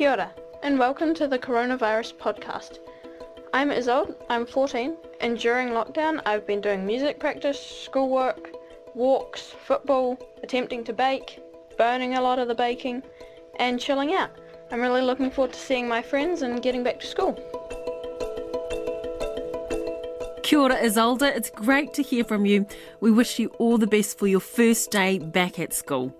Kia ora, and welcome to the Coronavirus Podcast. I'm Isolde, I'm 14, and during lockdown I've been doing music practice, schoolwork, walks, football, attempting to bake, burning a lot of the baking, and chilling out. I'm really looking forward to seeing my friends and getting back to school. Kia ora, Isolde. It's great to hear from you. We wish you all the best for your first day back at school.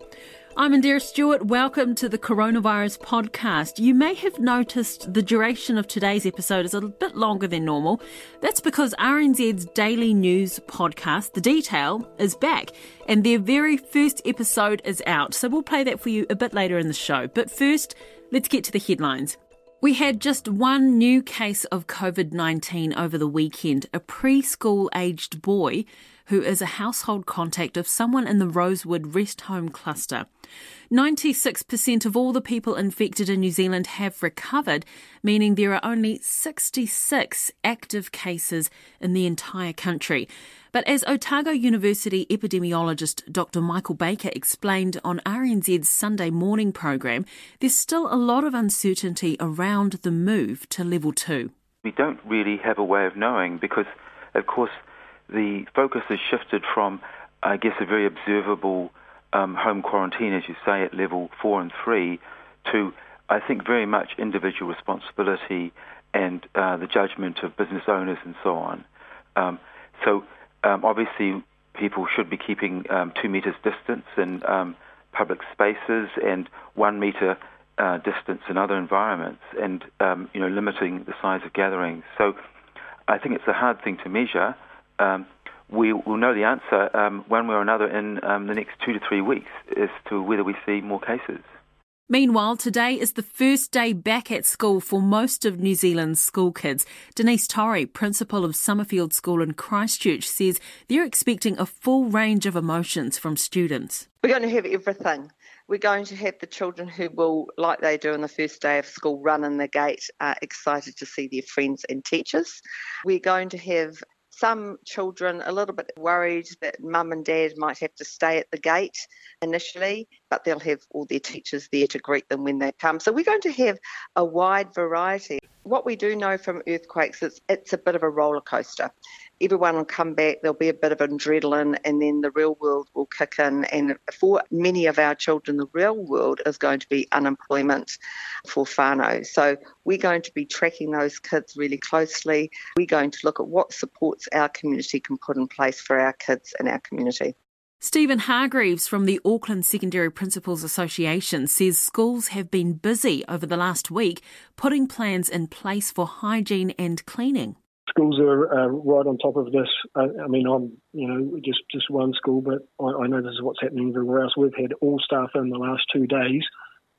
I'm Indira Stewart. Welcome to the Coronavirus Podcast. You may have noticed the duration of today's episode is a bit longer than normal. That's because RNZ's daily news podcast, The Detail, is back and their very first episode is out. So we'll play that for you a bit later in the show. But first, let's get to the headlines. We had just one new case of COVID 19 over the weekend, a preschool aged boy who is a household contact of someone in the Rosewood Rest Home cluster. 96% of all the people infected in New Zealand have recovered, meaning there are only 66 active cases in the entire country. But as Otago University epidemiologist Dr. Michael Baker explained on RNZ's Sunday morning program, there's still a lot of uncertainty around the move to level two. We don't really have a way of knowing because, of course, the focus has shifted from, I guess, a very observable um, home quarantine, as you say, at level four and three, to, I think, very much individual responsibility and uh, the judgment of business owners and so on. Um, so, um, obviously, people should be keeping um, two meters distance in um, public spaces and one meter uh, distance in other environments, and um, you know, limiting the size of gatherings. So, I think it's a hard thing to measure um, we will know the answer um, one way or another in um, the next two to three weeks as to whether we see more cases. Meanwhile, today is the first day back at school for most of New Zealand's school kids. Denise Torrey, principal of Summerfield School in Christchurch, says they're expecting a full range of emotions from students. We're going to have everything. We're going to have the children who will, like they do on the first day of school, run in the gate, uh, excited to see their friends and teachers. We're going to have some children a little bit worried that mum and dad might have to stay at the gate initially, but they'll have all their teachers there to greet them when they come. So we're going to have a wide variety. What we do know from earthquakes is it's a bit of a roller coaster everyone will come back, there'll be a bit of adrenaline, and then the real world will kick in. And for many of our children, the real world is going to be unemployment for whānau. So we're going to be tracking those kids really closely. We're going to look at what supports our community can put in place for our kids in our community. Stephen Hargreaves from the Auckland Secondary Principals Association says schools have been busy over the last week putting plans in place for hygiene and cleaning schools are uh, right on top of this. I, I, mean, I'm you know just just one school, but I, I, know this is what's happening everywhere else. We've had all staff in the last two days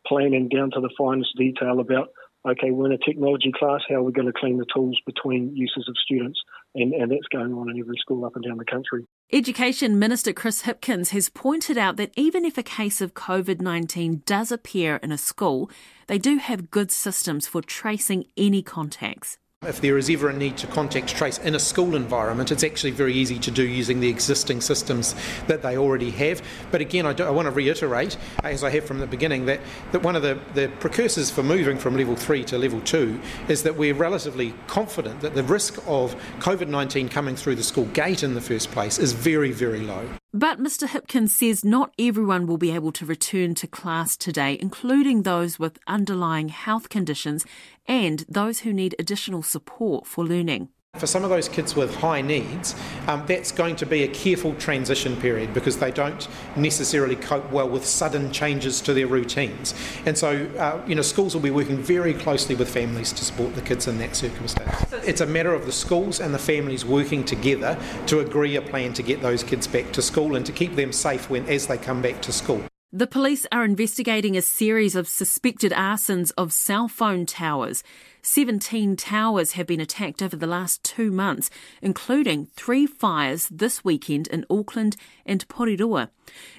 planning down to the finest detail about okay, we're in a technology class. How are we going to clean the tools between uses of students? And, and that's going on in every school up and down the country. Education Minister Chris Hipkins has pointed out that even if a case of COVID 19 does appear in a school, they do have good systems for tracing any contacts. If there is ever a need to contact trace in a school environment, it's actually very easy to do using the existing systems that they already have. But again, I, do, I want to reiterate, as I have from the beginning, that, that one of the, the precursors for moving from level 3 to level 2 is that we're relatively confident that the risk of COVID 19 coming through the school gate in the first place is very, very low. But Mr. Hipkins says not everyone will be able to return to class today, including those with underlying health conditions and those who need additional support for learning. For some of those kids with high needs, um, that's going to be a careful transition period because they don't necessarily cope well with sudden changes to their routines. And so, uh, you know, schools will be working very closely with families to support the kids in that circumstance. It's a matter of the schools and the families working together to agree a plan to get those kids back to school and to keep them safe when as they come back to school. The police are investigating a series of suspected arsons of cell phone towers. 17 towers have been attacked over the last two months, including three fires this weekend in Auckland and Porirua.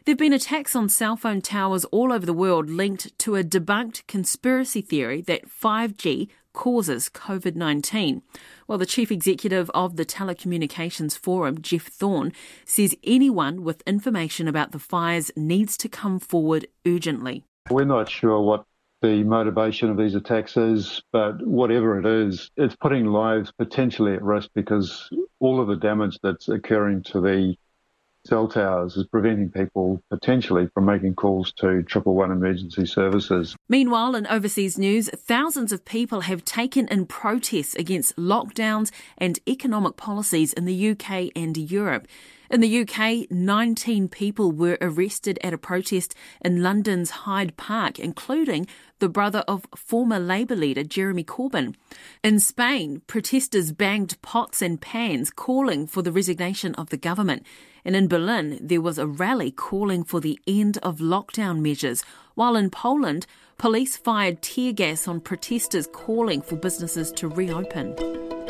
There have been attacks on cell phone towers all over the world linked to a debunked conspiracy theory that 5G causes COVID 19. Well, the chief executive of the Telecommunications Forum, Geoff Thorn, says anyone with information about the fires needs to come forward urgently. We're not sure what the motivation of these attacks is, but whatever it is, it's putting lives potentially at risk because all of the damage that's occurring to the cell towers is preventing people potentially from making calls to triple one emergency services. Meanwhile, in overseas news, thousands of people have taken in protests against lockdowns and economic policies in the UK and Europe. In the UK, 19 people were arrested at a protest in London's Hyde Park, including the brother of former Labour leader Jeremy Corbyn. In Spain, protesters banged pots and pans, calling for the resignation of the government. And in Berlin, there was a rally calling for the end of lockdown measures, while in Poland, police fired tear gas on protesters calling for businesses to reopen.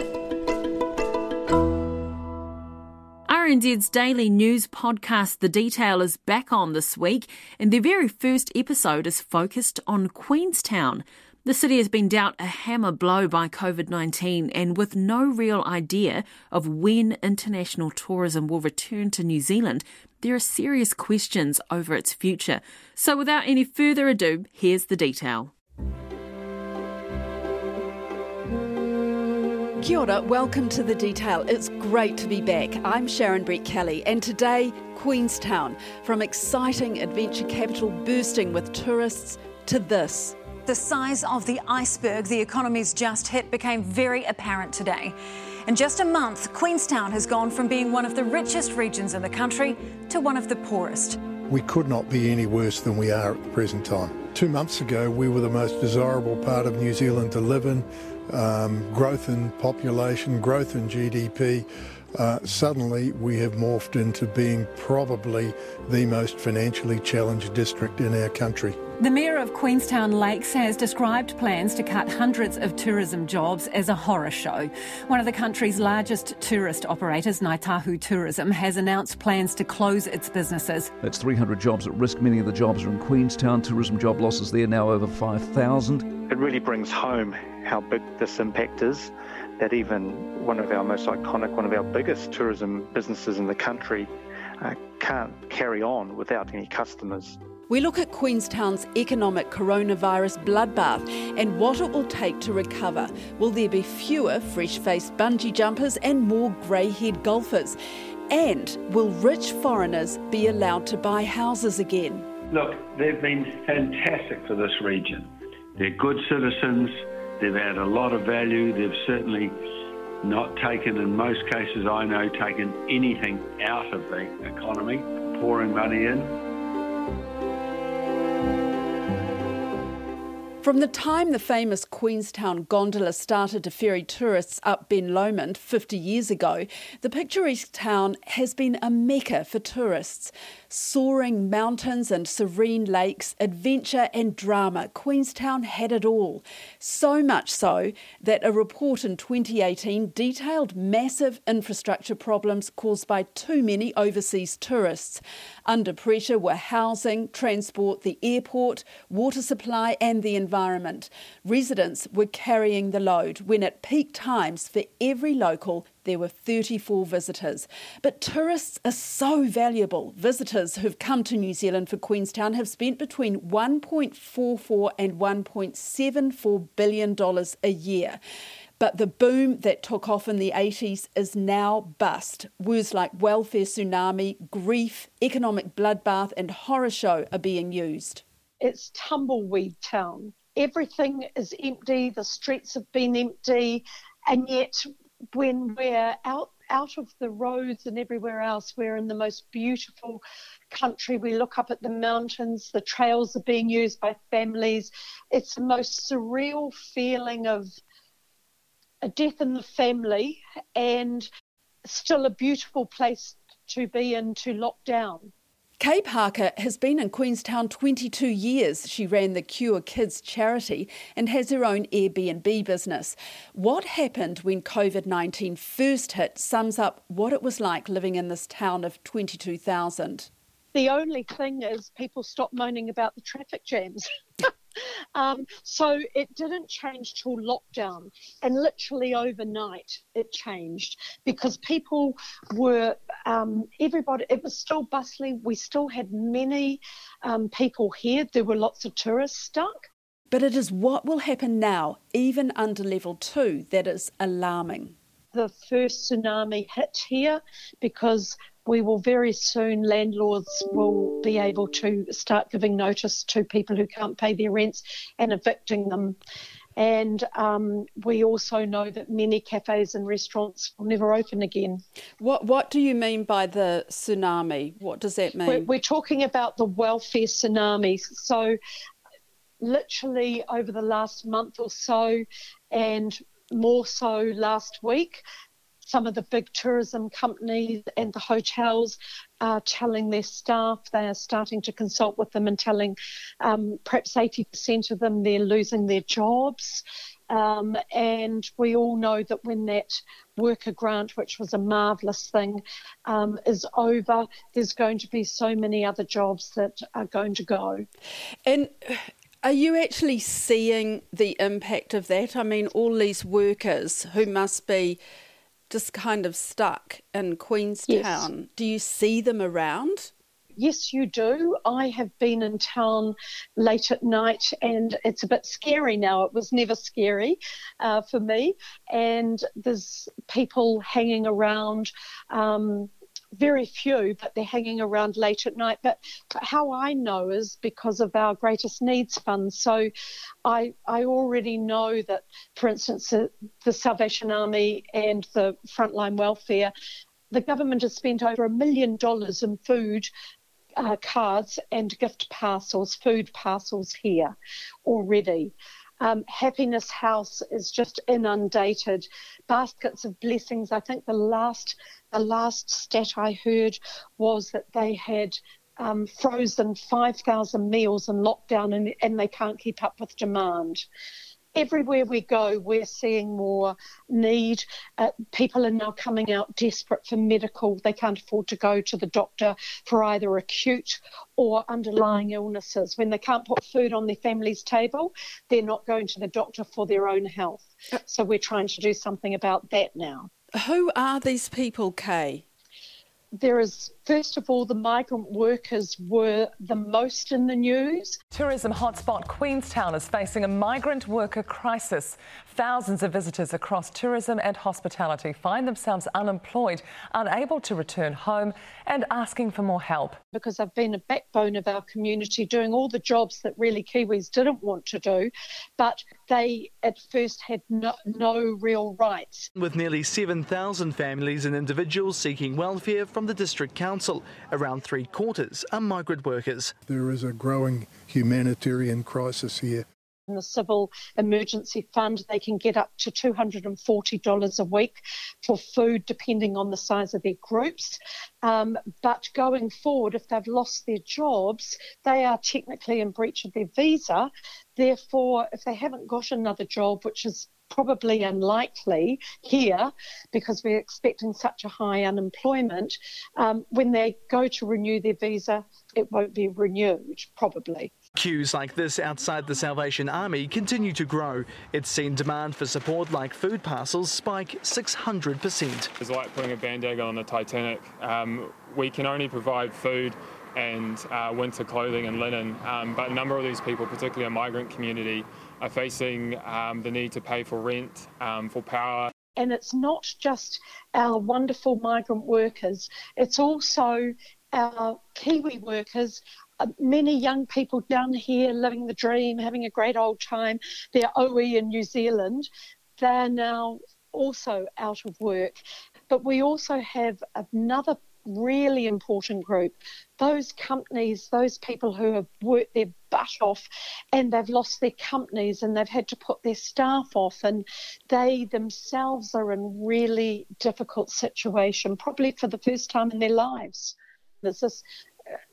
RNZ's daily news podcast, The Detail, is back on this week, and their very first episode is focused on Queenstown. The city has been dealt a hammer blow by COVID 19 and with no real idea of when international tourism will return to New Zealand, there are serious questions over its future. So, without any further ado, here's the detail. Kia ora, welcome to The Detail. It's great to be back. I'm Sharon Brettkelly, and today, Queenstown, from exciting adventure capital bursting with tourists to this. The size of the iceberg the economy's just hit became very apparent today. In just a month, Queenstown has gone from being one of the richest regions in the country to one of the poorest. We could not be any worse than we are at the present time. Two months ago, we were the most desirable part of New Zealand to live in um, growth in population, growth in GDP, uh, suddenly we have morphed into being probably the most financially challenged district in our country. The Mayor of Queenstown Lakes has described plans to cut hundreds of tourism jobs as a horror show. One of the country's largest tourist operators, Ngāi Tahu Tourism, has announced plans to close its businesses. That's 300 jobs at risk. Many of the jobs are in Queenstown. Tourism job losses there now over 5,000. It really brings home how big this impact is that even one of our most iconic, one of our biggest tourism businesses in the country uh, can't carry on without any customers. We look at Queenstown's economic coronavirus bloodbath and what it will take to recover. Will there be fewer fresh faced bungee jumpers and more grey haired golfers? And will rich foreigners be allowed to buy houses again? Look, they've been fantastic for this region. They're good citizens, They've added a lot of value. They've certainly not taken, in most cases I know, taken anything out of the economy, pouring money in. From the time the famous Queenstown gondola started to ferry tourists up Ben Lomond 50 years ago, the picturesque town has been a mecca for tourists. Soaring mountains and serene lakes, adventure and drama, Queenstown had it all. So much so that a report in 2018 detailed massive infrastructure problems caused by too many overseas tourists. Under pressure were housing, transport, the airport, water supply, and the environment. Residents were carrying the load when, at peak times, for every local, there were 34 visitors. But tourists are so valuable. Visitors who've come to New Zealand for Queenstown have spent between 1.44 and 1.74 billion dollars a year. But the boom that took off in the 80s is now bust. Words like welfare tsunami, grief, economic bloodbath, and horror show are being used. It's tumbleweed town. Everything is empty, the streets have been empty, and yet when we're out out of the roads and everywhere else, we're in the most beautiful country. We look up at the mountains, the trails are being used by families. It's the most surreal feeling of a death in the family and still a beautiful place to be in to lock down. Kay Parker has been in Queenstown 22 years. She ran the Cure Kids charity and has her own Airbnb business. What happened when COVID 19 first hit sums up what it was like living in this town of 22,000. The only thing is, people stopped moaning about the traffic jams. Um, so it didn't change till lockdown, and literally overnight it changed because people were um, everybody. It was still bustling. We still had many um, people here. There were lots of tourists stuck. But it is what will happen now, even under level two, that is alarming. The first tsunami hit here because we will very soon, landlords will be able to start giving notice to people who can't pay their rents and evicting them. And um, we also know that many cafes and restaurants will never open again. What What do you mean by the tsunami? What does that mean? We're, we're talking about the welfare tsunami. So, literally over the last month or so, and more so last week, some of the big tourism companies and the hotels are telling their staff they are starting to consult with them and telling um, perhaps 80% of them they're losing their jobs. Um, and we all know that when that worker grant, which was a marvellous thing, um, is over, there's going to be so many other jobs that are going to go. And are you actually seeing the impact of that? I mean, all these workers who must be just kind of stuck in Queenstown. Yes. Do you see them around? Yes, you do. I have been in town late at night and it's a bit scary now. It was never scary uh, for me. And there's people hanging around. Um, very few, but they're hanging around late at night. But how I know is because of our greatest needs fund. So I, I already know that, for instance, the, the Salvation Army and the frontline welfare, the government has spent over a million dollars in food uh, cards and gift parcels, food parcels here already. Um, Happiness House is just inundated. Baskets of Blessings. I think the last the last stat I heard was that they had um, frozen 5,000 meals in lockdown and, and they can't keep up with demand everywhere we go, we're seeing more need. Uh, people are now coming out desperate for medical. They can't afford to go to the doctor for either acute or underlying illnesses. When they can't put food on their family's table, they're not going to the doctor for their own health. So we're trying to do something about that now. Who are these people, Kay? There is First of all, the migrant workers were the most in the news. Tourism hotspot Queenstown is facing a migrant worker crisis. Thousands of visitors across tourism and hospitality find themselves unemployed, unable to return home, and asking for more help. Because I've been a backbone of our community, doing all the jobs that really Kiwis didn't want to do, but they at first had no, no real rights. With nearly 7,000 families and individuals seeking welfare from the District Council. Council. Around three quarters are migrant workers. There is a growing humanitarian crisis here. In the Civil Emergency Fund, they can get up to $240 a week for food, depending on the size of their groups. Um, but going forward, if they've lost their jobs, they are technically in breach of their visa. Therefore, if they haven't got another job, which is probably unlikely here because we're expecting such a high unemployment. Um, when they go to renew their visa, it won't be renewed, probably. Queues like this outside the Salvation Army continue to grow. It's seen demand for support like food parcels spike 600%. It's like putting a band-aid on the Titanic. Um, we can only provide food and uh, winter clothing and linen, um, but a number of these people, particularly a migrant community, are facing um, the need to pay for rent, um, for power. And it's not just our wonderful migrant workers, it's also our Kiwi workers. Uh, many young people down here living the dream, having a great old time. They're OE in New Zealand. They're now also out of work. But we also have another really important group. Those companies, those people who have worked their butt off and they've lost their companies and they've had to put their staff off and they themselves are in really difficult situation, probably for the first time in their lives. There's this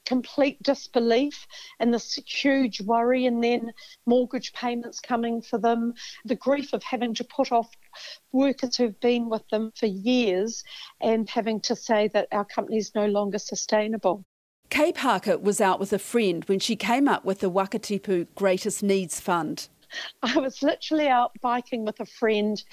complete disbelief and this huge worry, and then mortgage payments coming for them, the grief of having to put off workers who've been with them for years and having to say that our company is no longer sustainable. Kay Parker was out with a friend when she came up with the Wakatipu Greatest Needs Fund. I was literally out biking with a friend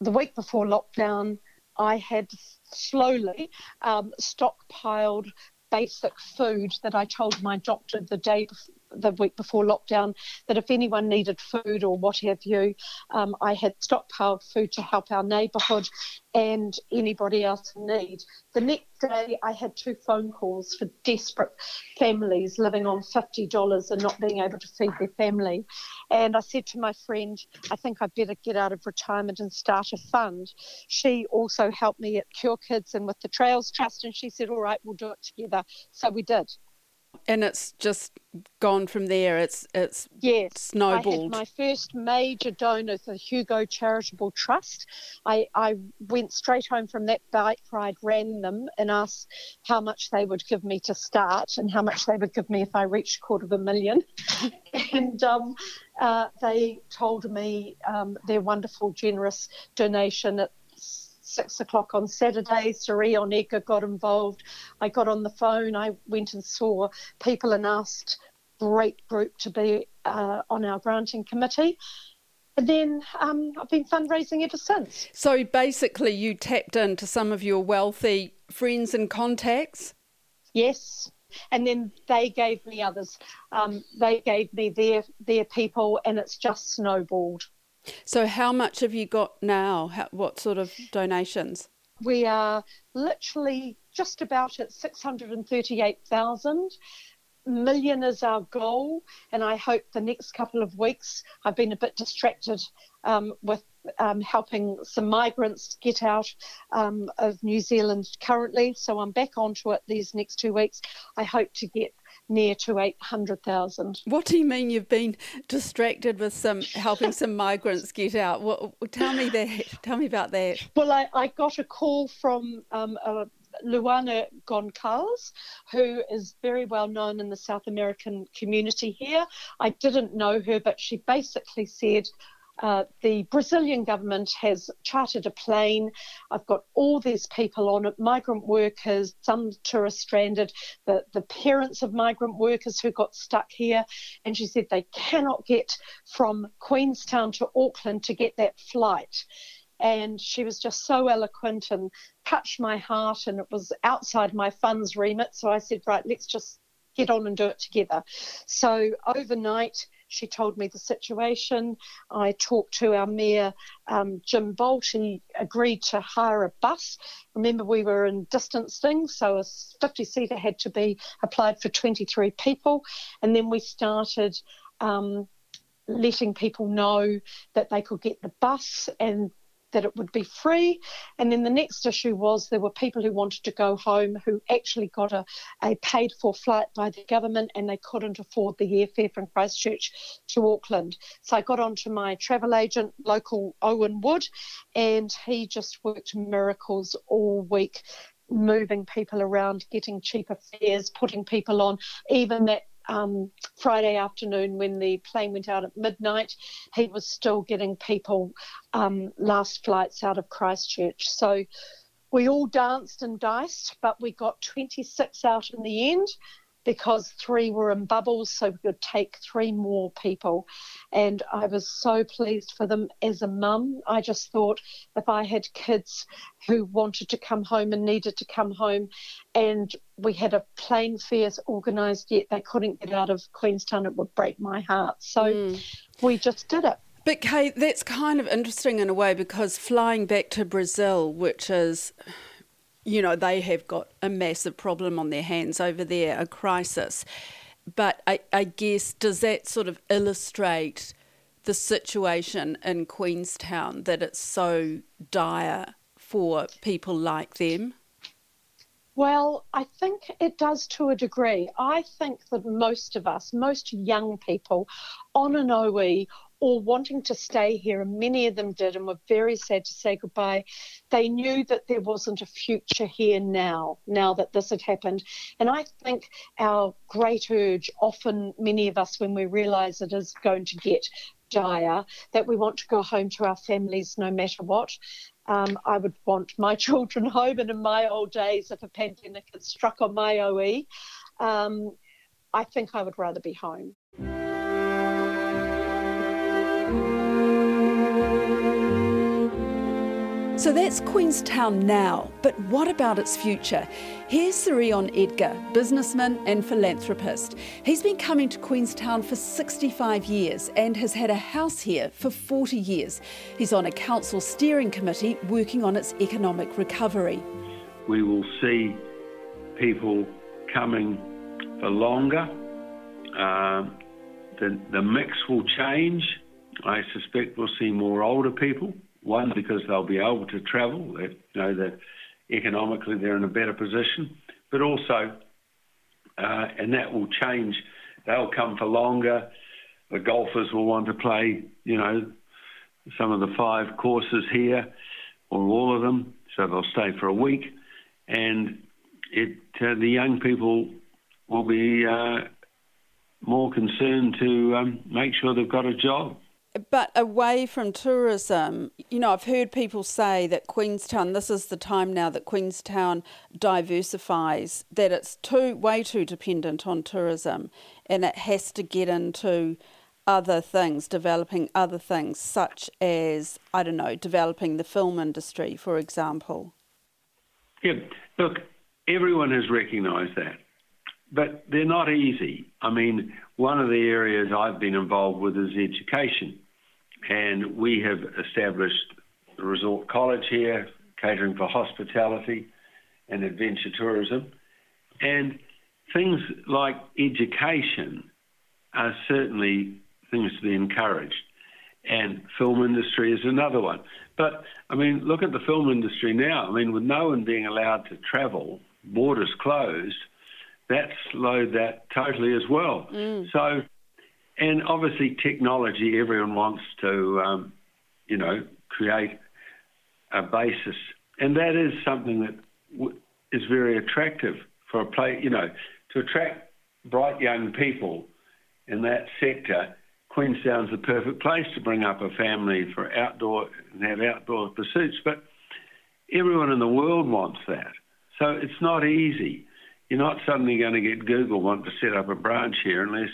the week before lockdown. I had slowly um, stockpiled basic food that I told my doctor the day the week before lockdown that if anyone needed food or what have you, um, I had stockpiled food to help our neighbourhood and anybody else in need. The next day, I had two phone calls for desperate families living on $50 and not being able to feed their family. And I said to my friend, I think I'd better get out of retirement and start a fund. She also helped me at Cure Kids and with the Trails Trust, and she said, All right, we'll do it together. So we did and it's just gone from there. It's it's yes, snowballed. I had my first major donor, the Hugo Charitable Trust. I, I went straight home from that bike ride, ran them, and asked how much they would give me to start and how much they would give me if I reached a quarter of a million. and um, uh, they told me um, their wonderful, generous donation at six o'clock on Saturday. Sir Eion Edgar got involved. I got on the phone. I went and saw people and asked great group to be uh, on our granting committee. And then um, I've been fundraising ever since. So basically, you tapped into some of your wealthy friends and contacts? Yes. And then they gave me others. Um, they gave me their their people, and it's just snowballed. So, how much have you got now? How, what sort of donations? We are literally just about at 638,000 million is our goal, and I hope the next couple of weeks. I've been a bit distracted um, with um, helping some migrants get out um, of New Zealand currently, so I'm back onto it these next two weeks. I hope to get near to 800,000. What do you mean you've been distracted with some helping some migrants get out? What, tell me that. Tell me about that. Well, I, I got a call from um, a Luana Goncalves, who is very well known in the South American community here. I didn't know her, but she basically said, uh, the Brazilian government has chartered a plane. I've got all these people on it, migrant workers, some tourists stranded, the, the parents of migrant workers who got stuck here. And she said they cannot get from Queenstown to Auckland to get that flight. And she was just so eloquent and touched my heart, and it was outside my funds remit. So I said, right, let's just get on and do it together. So overnight, she told me the situation. I talked to our mayor, um, Jim Boult. He agreed to hire a bus. Remember, we were in distancing, so a 50 seater had to be applied for 23 people. And then we started. Um, letting people know that they could get the bus and that it would be free. And then the next issue was there were people who wanted to go home who actually got a, a paid for flight by the government and they couldn't afford the airfare from Christchurch to Auckland. So I got onto my travel agent, local Owen Wood, and he just worked miracles all week moving people around, getting cheaper fares, putting people on. Even that um, Friday afternoon when the plane went out at midnight, he was still getting people um, last flights out of Christchurch. So we all danced and diced, but we got 26 out in the end because three were in bubbles, so we could take three more people. And I was so pleased for them as a mum. I just thought if I had kids who wanted to come home and needed to come home, and we had a plane fares organised, yet they couldn't get out of Queenstown, it would break my heart. So mm. we just did it. But Kate, that's kind of interesting in a way because flying back to Brazil, which is you know, they have got a massive problem on their hands over there, a crisis. But I, I guess, does that sort of illustrate the situation in Queenstown that it's so dire for people like them? Well, I think it does to a degree. I think that most of us, most young people on an OE or wanting to stay here, and many of them did and were very sad to say goodbye. They knew that there wasn't a future here now, now that this had happened. And I think our great urge, often many of us, when we realise it is going to get dire, that we want to go home to our families no matter what. Um, I would want my children home, and in my old days, if a pandemic had struck on my OE, um, I think I would rather be home. So that's Queenstown now, but what about its future? Here's Sir Eion Edgar, businessman and philanthropist. He's been coming to Queenstown for 65 years and has had a house here for 40 years. He's on a council steering committee working on its economic recovery. We will see people coming for longer. Uh, the, the mix will change. I suspect we'll see more older people one, because they'll be able to travel, they know that economically they're in a better position, but also, uh, and that will change. They'll come for longer. The golfers will want to play, you know, some of the five courses here, or all of them, so they'll stay for a week, and it uh, the young people will be uh, more concerned to um, make sure they've got a job. But away from tourism, you know, I've heard people say that Queenstown, this is the time now that Queenstown diversifies, that it's too way too dependent on tourism and it has to get into other things, developing other things, such as, I don't know, developing the film industry, for example. Yeah, look, everyone has recognised that, but they're not easy. I mean, one of the areas I've been involved with is education, and we have established the Resort College here, catering for hospitality and adventure tourism. And things like education are certainly things to be encouraged. And film industry is another one. But I mean, look at the film industry now. I mean, with no one being allowed to travel, borders closed, that slowed that totally as well. Mm. So, and obviously technology, everyone wants to, um, you know, create a basis, and that is something that w- is very attractive for a play, you know, to attract bright young people in that sector. Queenstown's the perfect place to bring up a family for outdoor and have outdoor pursuits, but everyone in the world wants that. So it's not easy you're not suddenly going to get Google want to set up a branch here unless.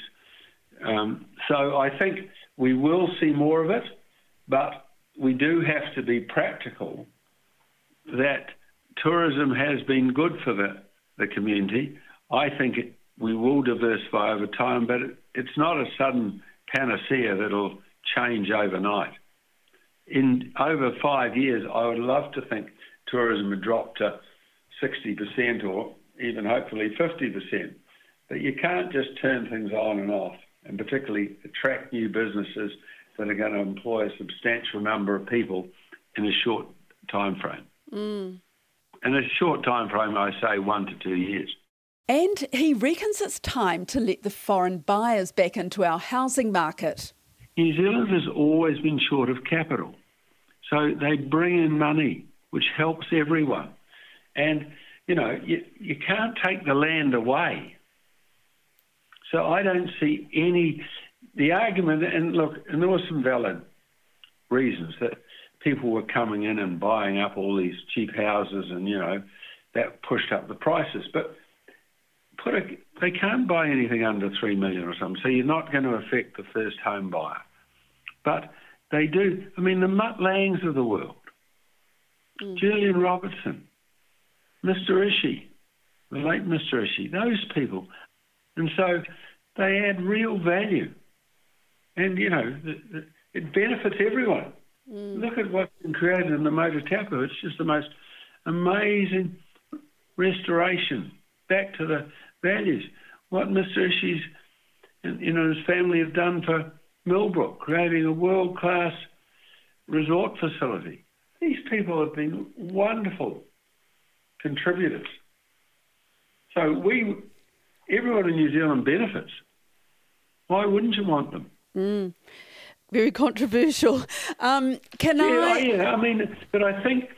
Um, so I think we will see more of it, but we do have to be practical that tourism has been good for the, the community. I think it, we will diversify over time, but it, it's not a sudden panacea that'll change overnight. In over five years, I would love to think tourism would drop to 60% or even hopefully 50%. But you can't just turn things on and off, and particularly attract new businesses that are going to employ a substantial number of people in a short time frame. Mm. In a short time frame, I say one to two years. And he reckons it's time to let the foreign buyers back into our housing market. New Zealand has always been short of capital. So they bring in money, which helps everyone. And you know, you, you can't take the land away. So I don't see any. The argument, and look, and there were some valid reasons that people were coming in and buying up all these cheap houses, and you know, that pushed up the prices. But put a, they can't buy anything under three million or something, so you're not going to affect the first home buyer. But they do. I mean, the Mutt Langes of the world, mm. Julian Robertson, Mr. Ishii, the late Mr. Ishii, those people. And so they add real value. And, you know, it benefits everyone. Mm. Look at what's been created in the Motatapu. It's just the most amazing restoration back to the values. What Mr. Ishii's and you know his family have done for Millbrook, creating a world class resort facility. These people have been wonderful contributors. So we, everyone in New Zealand benefits. Why wouldn't you want them? Mm. Very controversial. Um, can yeah, I? Yeah, I mean, but I think,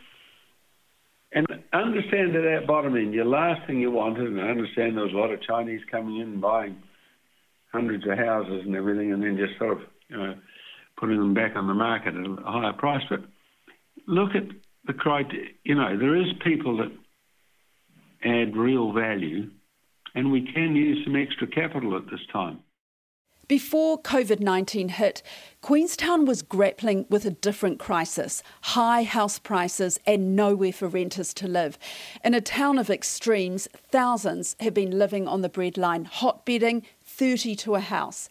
and understand that at bottom end, your last thing you wanted, and I understand there was a lot of Chinese coming in and buying hundreds of houses and everything, and then just sort of, you know, putting them back on the market at a higher price. But look at the criteria. You know, there is people that add real value, and we can use some extra capital at this time. Before COVID 19 hit, Queenstown was grappling with a different crisis high house prices and nowhere for renters to live. In a town of extremes, thousands have been living on the breadline, hot hotbedding 30 to a house.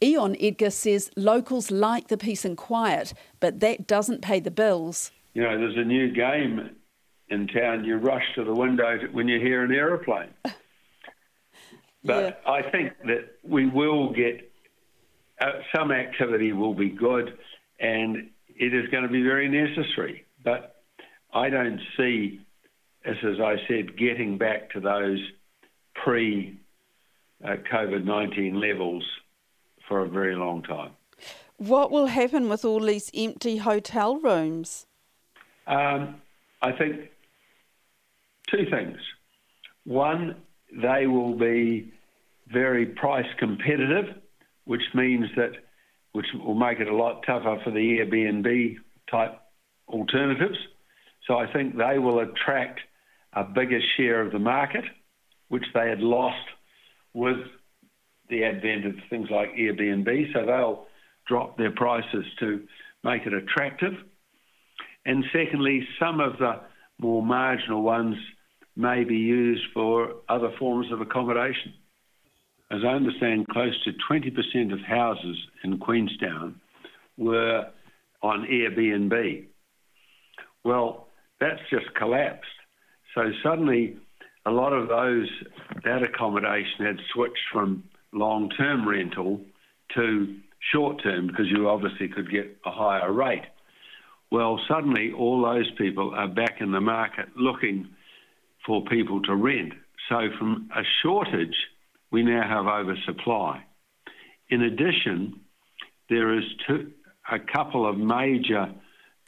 Eion Edgar says locals like the peace and quiet, but that doesn't pay the bills. You know, there's a new game in town. You rush to the window when you hear an aeroplane. But yeah. I think that we will get uh, some activity will be good, and it is going to be very necessary. But I don't see, as, as I said, getting back to those pre uh, COVID 19 levels for a very long time. What will happen with all these empty hotel rooms? Um, I think two things. One, they will be very price competitive which means that which will make it a lot tougher for the Airbnb type alternatives. So I think they will attract a bigger share of the market, which they had lost with the advent of things like Airbnb. So they'll drop their prices to make it attractive. And secondly, some of the more marginal ones may be used for other forms of accommodation as I understand, close to 20% of houses in Queenstown were on Airbnb. Well, that's just collapsed. So suddenly, a lot of those that accommodation had switched from long-term rental to short-term because you obviously could get a higher rate. Well, suddenly all those people are back in the market looking for people to rent. So from a shortage we now have oversupply. In addition, there is two, a couple of major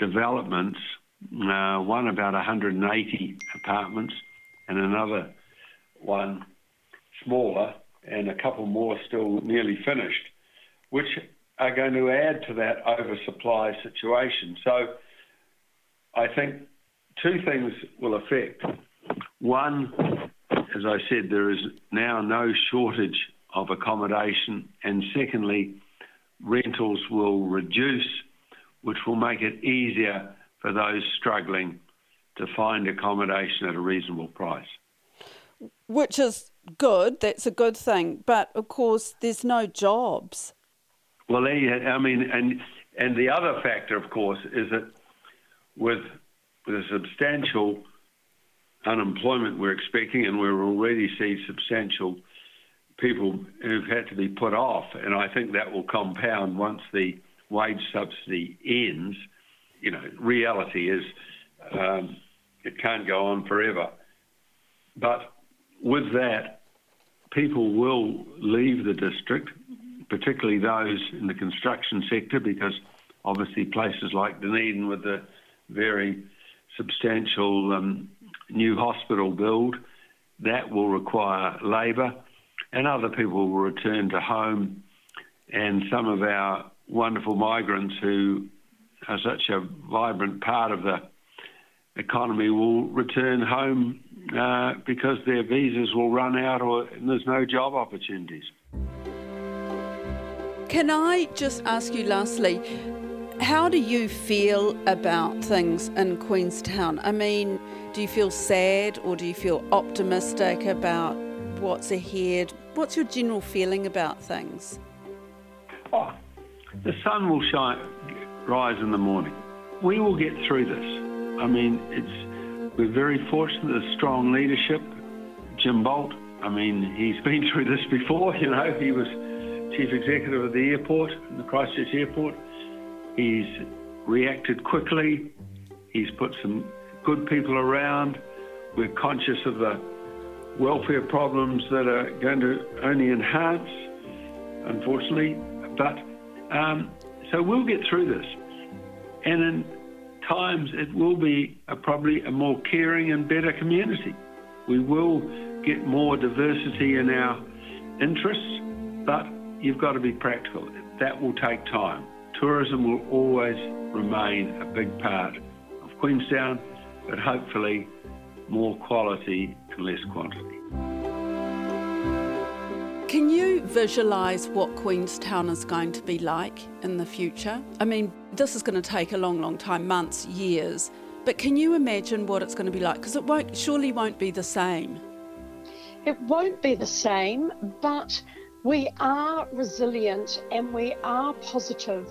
developments, uh, one about 180 apartments and another one smaller, and a couple more still nearly finished, which are going to add to that oversupply situation. So I think two things will affect. One, as I said, there is now no shortage of accommodation, and secondly, rentals will reduce, which will make it easier for those struggling to find accommodation at a reasonable price. Which is good, that's a good thing, but of course, there's no jobs. Well, I mean, and and the other factor, of course, is that with with a substantial unemployment we're expecting, and we're already seeing substantial people who've had to be put off. And I think that will compound once the wage subsidy ends. You know, reality is um, it can't go on forever. But with that, people will leave the district, particularly those in the construction sector, because obviously places like Dunedin with the very substantial um, new hospital build. That will require labour, and other people will return to home. And some of our wonderful migrants who are such a vibrant part of the economy will return home uh, because their visas will run out or there's no job opportunities. Can I just ask you lastly, how do you feel about things in Queenstown? I mean, do you feel sad or do you feel optimistic about what's ahead? What's your general feeling about things? Oh, the sun will shine, rise in the morning. We will get through this. I mean, it's we're very fortunate. There's strong leadership. Jim Boult. I mean, he's been through this before. You know, he was chief executive of the airport, the Christchurch airport. He's reacted quickly. He's put some good people around. We're conscious of the welfare problems that are going to only enhance, unfortunately. But um, so we'll get through this. And in times, it will be a, probably a more caring and better community. We will get more diversity in our interests, but you've got to be practical. That will take time tourism will always remain a big part of Queenstown, but hopefully more quality and less quantity. Can you visualise what Queenstown is going to be like in the future? I mean, this is going to take a long, long time months, years. But can you imagine what it's going to be like? Because it won't, surely won't be the same. It won't be the same, but we are resilient and we are positive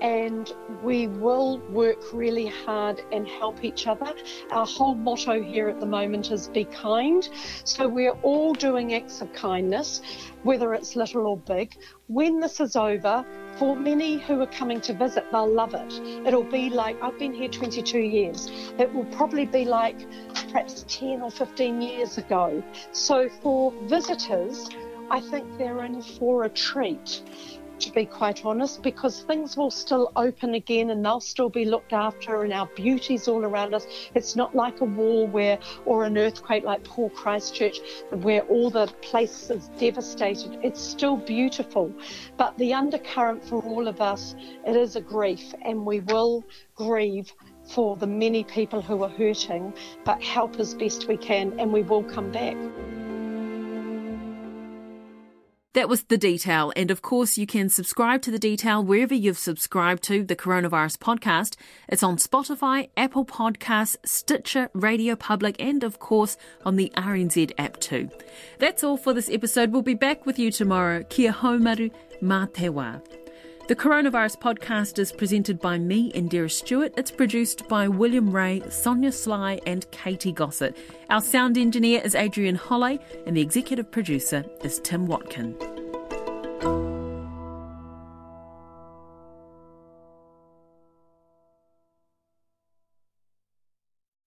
and we will work really hard and help each other. Our whole motto here at the moment is be kind. So we're all doing acts of kindness, whether it's little or big. When this is over, for many who are coming to visit, they'll love it. It'll be like, I've been here 22 years. It will probably be like perhaps 10 or 15 years ago. So for visitors, I think they're in for a treat to be quite honest, because things will still open again and they'll still be looked after, and our beauty's all around us. It's not like a war where, or an earthquake like poor Christchurch, where all the place is devastated. It's still beautiful, but the undercurrent for all of us, it is a grief, and we will grieve for the many people who are hurting, but help as best we can, and we will come back. That was The Detail. And of course, you can subscribe to The Detail wherever you've subscribed to the Coronavirus Podcast. It's on Spotify, Apple Podcasts, Stitcher, Radio Public, and of course on the RNZ app too. That's all for this episode. We'll be back with you tomorrow. Kia haumaru, mā te wā. The Coronavirus Podcast is presented by me, Indira Stewart. It's produced by William Ray, Sonia Sly, and Katie Gossett. Our sound engineer is Adrian Holley, and the executive producer is Tim Watkin.